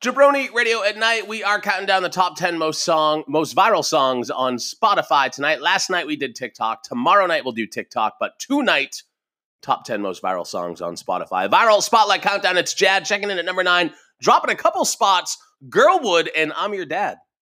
Jabroni Radio at night. We are counting down the top 10 most song, most viral songs on Spotify tonight. Last night we did TikTok. Tomorrow night we'll do TikTok, but tonight, top 10 most viral songs on Spotify. Viral Spotlight Countdown. It's Jad checking in at number nine, dropping a couple spots. GRLwood and I'm Your Dad.